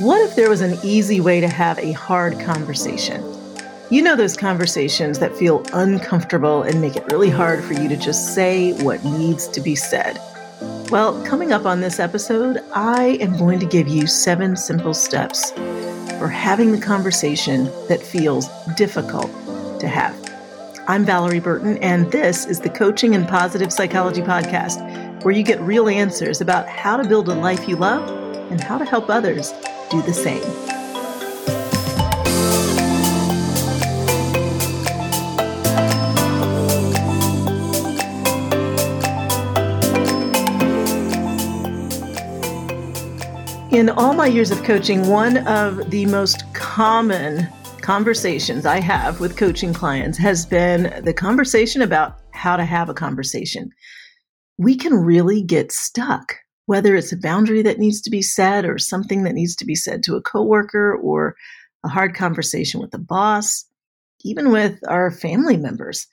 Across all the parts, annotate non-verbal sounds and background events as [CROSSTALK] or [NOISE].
What if there was an easy way to have a hard conversation? You know those conversations that feel uncomfortable and make it really hard for you to just say what needs to be said. Well, coming up on this episode, I am going to give you seven simple steps for having the conversation that feels difficult to have. I'm Valorie Burton, and this is the Coaching and Positive Psychology Podcast, where you get real answers about how to build a life you love and how to help others do the same. In all my years of coaching, one of the most common conversations I have with coaching clients has been the conversation about how to have a conversation. We can really get stuck whether it's a boundary that needs to be set or something that needs to be said to a coworker or a hard conversation with a boss, even with our family members.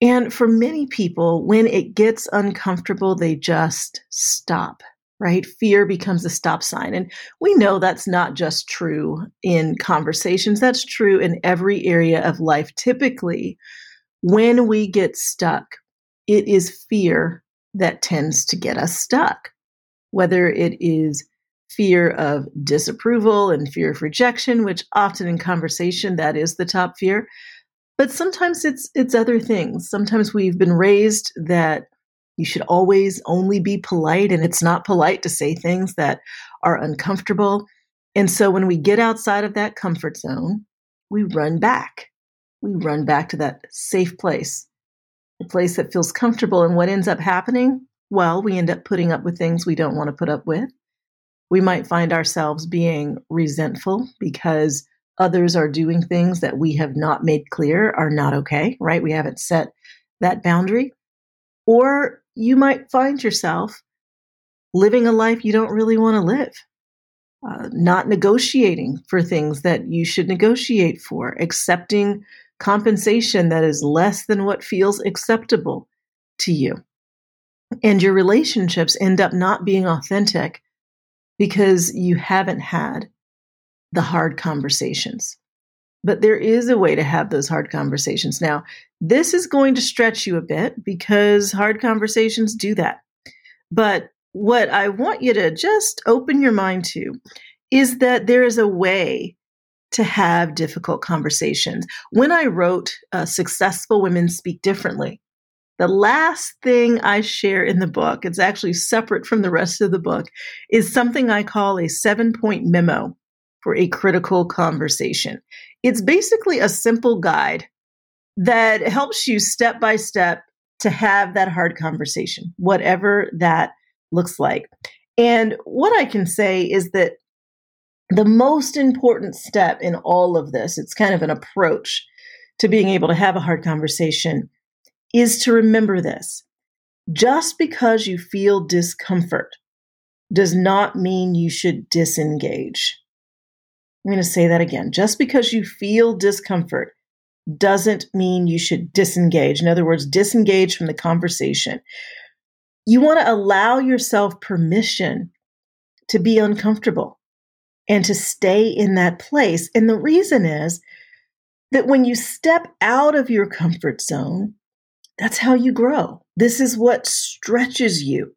And for many people, when it gets uncomfortable, they just stop, right? Fear becomes a stop sign. And we know that's not just true in conversations, that's true in every area of life. Typically, when we get stuck, it is fear that tends to get us stuck whether it is fear of disapproval and fear of rejection, which often in conversation that is the top fear. But sometimes it's it's other things. Sometimes we've been raised that you should always only be polite and it's not polite to say things that are uncomfortable. And so when we get outside of that comfort zone, we run back. We run back to that safe place, a place that feels comfortable. And what ends up happening well, we end up putting up with things we don't want to put up with. We might find ourselves being resentful because others are doing things that we have not made clear are not okay, right? We haven't set that boundary. Or you might find yourself living a life you don't really want to live, uh, not negotiating for things that you should negotiate for, accepting compensation that is less than what feels acceptable to you and your relationships end up not being authentic because you haven't had the hard conversations. But there is a way to have those hard conversations. Now, this is going to stretch you a bit because hard conversations do that. But what I want you to just open your mind to is that there is a way to have difficult conversations. When I wrote uh, Successful Women Speak Differently, the last thing I share in the book, it's actually separate from the rest of the book, is something I call a seven point memo for a critical conversation. It's basically a simple guide that helps you step by step to have that hard conversation, whatever that looks like. And what I can say is that the most important step in all of this, it's kind of an approach to being able to have a hard conversation, is to remember this. Just because you feel discomfort does not mean you should disengage. I'm going to say that again. Just because you feel discomfort doesn't mean you should disengage. In other words, disengage from the conversation. You want to allow yourself permission to be uncomfortable and to stay in that place. And the reason is that when you step out of your comfort zone, that's how you grow. This is what stretches you.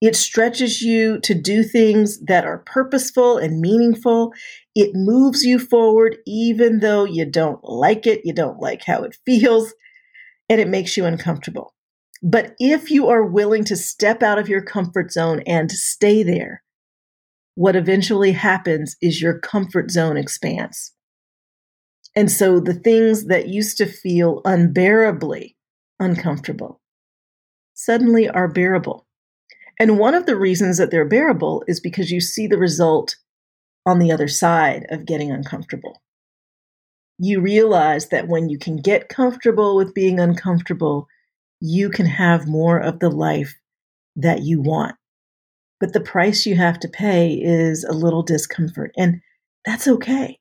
It stretches you to do things that are purposeful and meaningful. It moves you forward, even though you don't like it, you don't like how it [LAUGHS] feels, and it makes you uncomfortable. But if you are willing to step out of your comfort zone and stay there, what eventually happens is your comfort zone expands. And so the things that used to feel unbearably uncomfortable, suddenly are bearable. And one of the reasons that they're bearable is because you see the result on the other side of getting uncomfortable. You realize that when you can get comfortable with being uncomfortable, you can have more of the life that you want. But the price you have to pay is a little discomfort, and that's okay.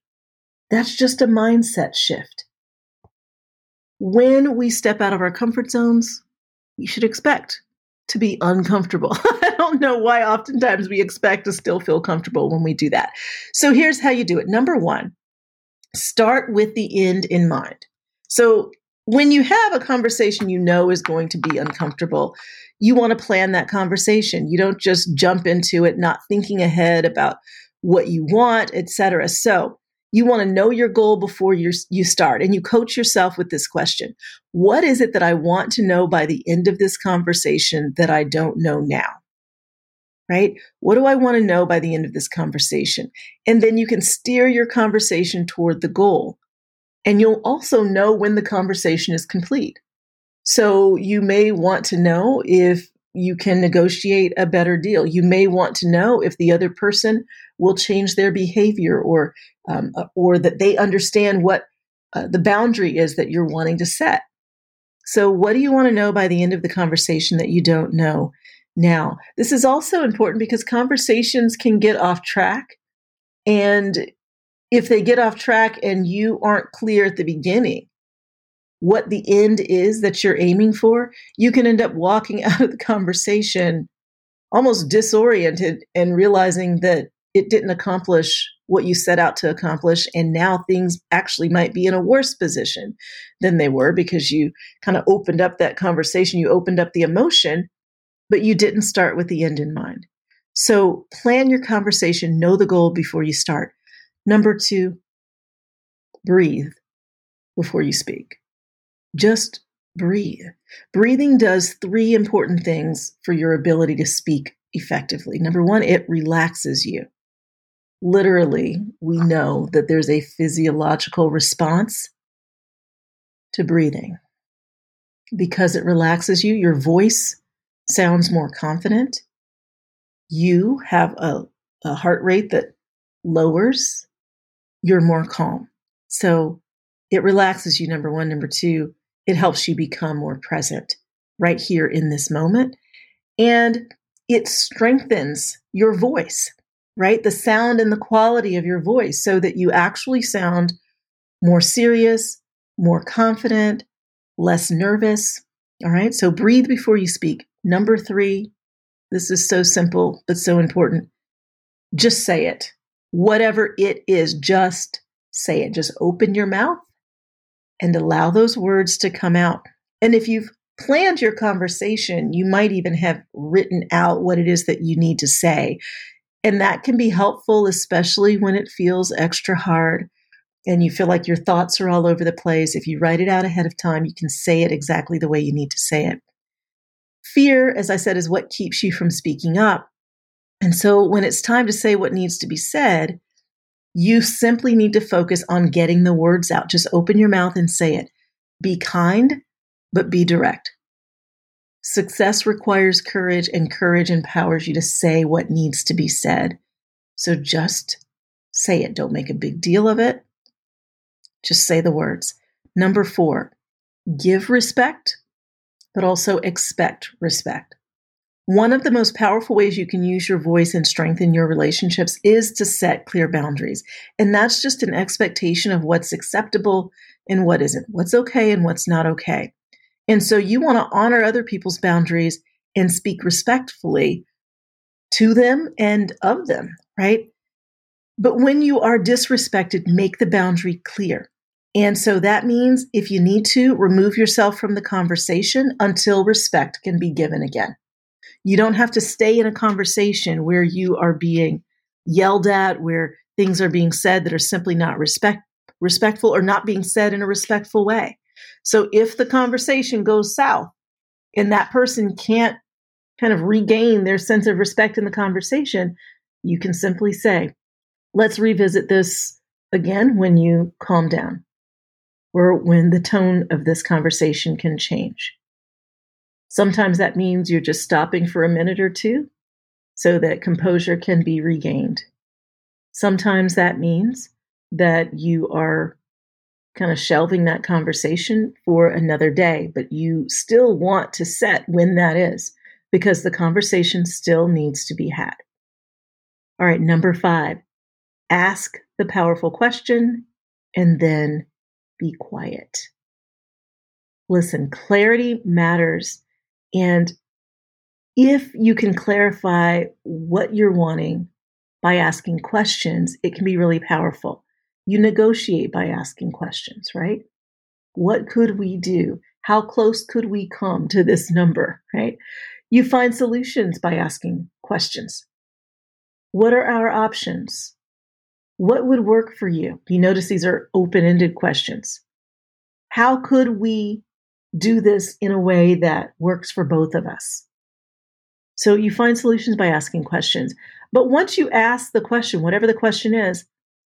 That's just a mindset shift when we step out of our comfort zones, we should expect to be uncomfortable. [LAUGHS] I don't know why oftentimes we expect to still feel comfortable when we do that. So here's how you do it. Number one, start with the end in mind. So when you have a conversation you know is going to be uncomfortable, you want to plan that conversation. You don't just jump into it not thinking ahead about what you want, etc. So, you want to know your goal before you you start and you coach yourself with this question. What is it that I want to know by the end of this conversation that I don't know now? Right? What do I want to know by the end of this conversation? And then you can steer your conversation toward the goal. And you'll also know when the conversation is complete. So you may want to know if you can negotiate a better deal. You may want to know if the other person will change their behavior or um, uh, or that they understand what uh, the boundary is that you're wanting to set. So, what do you want to know by the end of the conversation that you don't know now? This is also important because conversations can get off track. And if they get off track and you aren't clear at the beginning what the end is that you're aiming for, you can end up walking [LAUGHS] out of the conversation almost disoriented and realizing that it didn't accomplish what you set out to accomplish. And now things actually might be in a worse position than they were because you kind of opened up that conversation, you opened up the emotion, but you didn't start with the end in mind. So plan your conversation, know the goal before you start. Number two, breathe before you speak. Just breathe. Breathing does three important things for your ability to speak effectively. Number one, it relaxes you literally, we know that there's a physiological response to breathing. Because it relaxes you, your voice sounds more confident. You have a, a heart rate that lowers. You're more calm. So it relaxes you, number one. Number two, it helps you become more present right here in this moment. And it strengthens your voice right? The sound and the quality of your voice so that you actually sound more serious, more confident, less nervous. All right. So breathe before you speak. Number three, this is so simple, but so important. Just say it. Whatever it is, just say it. Just open your mouth and allow those words to come out. And if you've planned your conversation, you might even have written out what it is that you need to say. And that can be helpful, especially when it feels extra hard and you feel like your thoughts are all over the place. If you write it out ahead of time, you can say it exactly the way you need to say it. Fear, as I said, is what keeps you from speaking up. And so when it's time to say what needs to be said, you simply need to focus on getting the words out. Just open your mouth and say it. Be kind, but be direct. Success requires courage, and courage empowers you to say what needs to be said. So just say it. Don't make a big deal of it. Just say the words. Number four, give respect, but also expect respect. One of the most powerful ways you can use your voice and strengthen your relationships is to set clear boundaries. And that's just an expectation of what's acceptable and what isn't, what's okay and what's not okay. And so you want to honor other people's boundaries and speak respectfully to them and of them, right? But when you are disrespected, make the boundary clear. And so that means if you need to, remove yourself from the conversation until respect can be given again. You don't have to stay in a conversation where you are being yelled at, where things are being said that are simply not respect, respectful or not being said in a respectful way. So if the conversation goes south and that person can't kind of regain their sense of respect in the conversation, you can simply say, let's revisit this again when you calm down or when the tone of this conversation can change. Sometimes that means you're just stopping for a minute or two so that composure can be regained. Sometimes that means that you are kind of shelving that conversation for another day, but you still want to set when that is because the conversation still needs to be had. All right, number five, ask the powerful question and then be quiet. Listen, clarity matters. And If you can clarify what you're wanting by asking questions, it can be really powerful. You negotiate by asking questions, right? What could we do? How close could we come to this number, right? You find solutions by asking questions. What are our options? What would work for you? You notice these are open ended questions. How could we do this in a way that works for both of us? So you find solutions by asking questions. But once you ask the question, whatever the question is,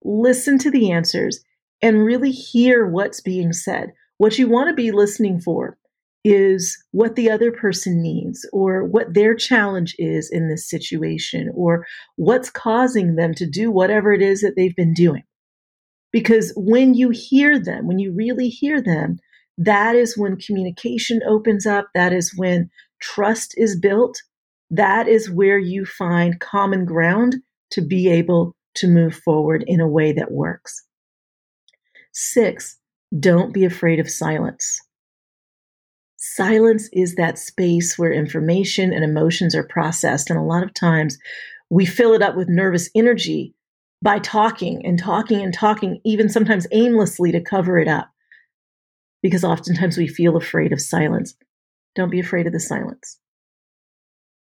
listen to the answers and really hear what's being said. What you want to be listening for is what the other person needs or what their challenge is in this situation or what's causing them to do whatever it is that they've been doing. Because when you hear them, when you really hear them, that is when communication opens up. That is when trust is built. That is where you find common ground to be able to move forward in a way that works. Six, don't be afraid of silence. Silence is that space where information and emotions are processed. And a lot of times we fill it up with nervous energy by talking and talking and talking, even sometimes aimlessly to cover it up. Because oftentimes we feel afraid of silence. Don't be afraid of the silence.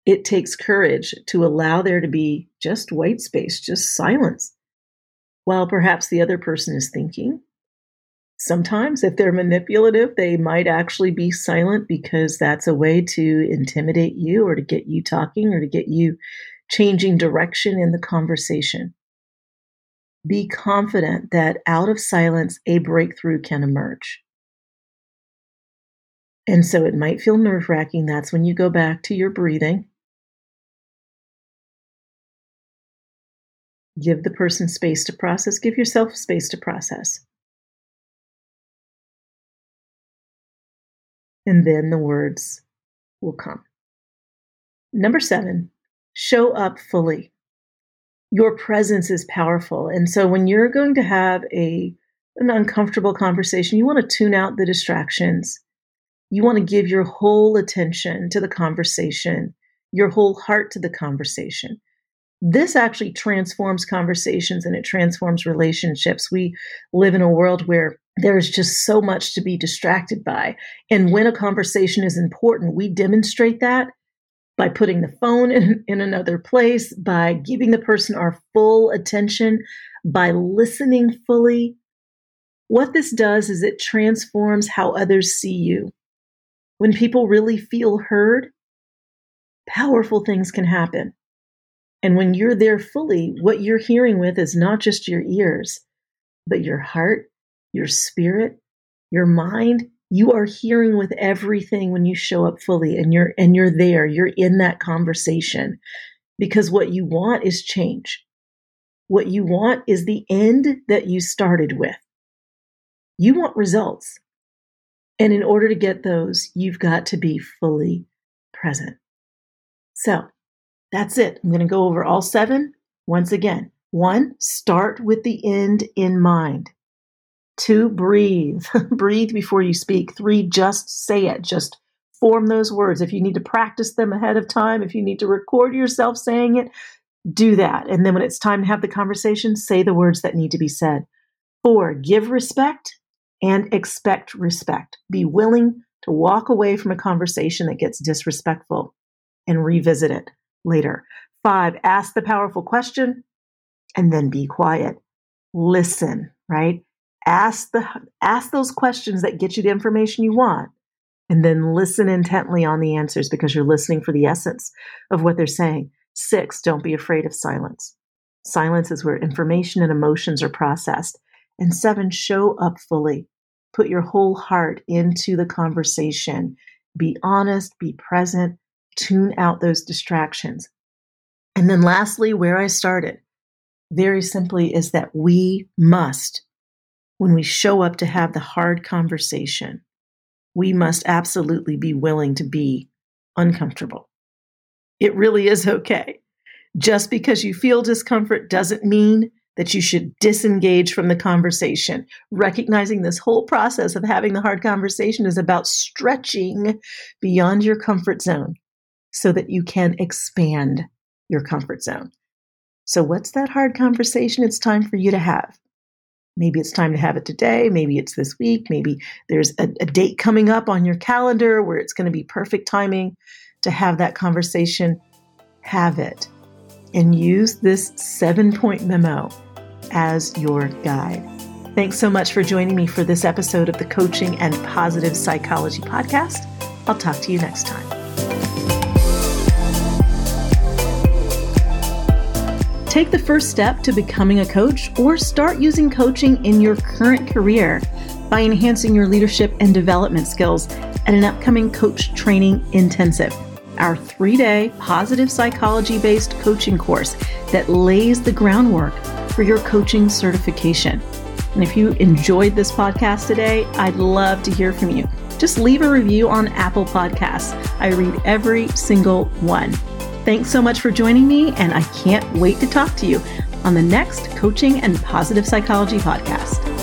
It takes courage to allow there to be just white space, just silence, while perhaps the other person is thinking Sometimes, if they're manipulative, they might actually be silent because that's a way to intimidate you or to get you talking or to get you changing direction in the conversation. Be confident that out of silence, a breakthrough can emerge. And so it might feel nerve wracking. That's when you go back to your breathing. Give the person space to process, give yourself space to process. and then the words will come. Number seven, show up fully. Your presence is powerful. And so when you're going to have a, an uncomfortable conversation, you want to tune out the distractions. You want to give your whole attention to the conversation, your whole heart to the conversation. This actually transforms conversations and it transforms relationships. We live in a world where there's just so much to be distracted by. And when a conversation is important, we demonstrate that by putting the phone in, in another place, by giving the person our full attention, by listening fully. What this does is it transforms how others see you. When people really feel heard, powerful things can happen. And when you're there fully, what you're hearing with is not just your ears, but your heart your spirit, your mind, you are hearing with everything when you show up fully and you're and you're there, you're in that conversation. Because what you want is change. What you want is the end that you started with. You want results. And in order to get those, you've got to be fully present. So that's it. I'm going to go over all seven once again. One, start with the end in mind. Two, breathe. [LAUGHS] breathe before you speak. Three, just say it. Just form those words. If you need to practice them ahead of time, if you need to record yourself saying it, do that. And then when it's time to have the conversation, say the words that need to be said. Four, give respect and expect respect. Be willing to walk away from a conversation that gets disrespectful and revisit it later. Five, ask the powerful question and then be quiet. Listen, right? ask the ask those questions that get you the information you want and then listen intently on the answers because you're listening for the essence of what they're saying six don't be afraid of silence silence is where information and emotions are processed and seven show up fully put your whole heart into the conversation be honest be present tune out those distractions and then lastly where i started very simply is that we must when we show up to have the hard conversation, we must absolutely be willing to be uncomfortable. It really is okay. Just because you feel discomfort doesn't mean that you should disengage from the conversation. Recognizing this whole process of having the hard conversation is about stretching beyond your comfort zone so that you can expand your comfort zone. So, what's that hard conversation it's time for you to have? Maybe it's time to have it today. Maybe it's this week. Maybe there's a, a date coming up on your calendar where it's going to be perfect timing to have that conversation. Have it and use this seven point memo as your guide. Thanks so much for joining me for this episode of the Coaching and Positive Psychology Podcast. I'll talk to you next time. Take the first step to becoming a coach or start using coaching in your current career by enhancing your leadership and development skills at an upcoming coach training intensive our three day positive psychology based coaching course that lays the groundwork for your coaching certification. And if you enjoyed this podcast today, I'd love to hear from you. Just leave a review on Apple Podcasts. I read every single one. Thanks so much for joining me, and I can't wait to talk to you on the next Coaching and Positive Psychology podcast.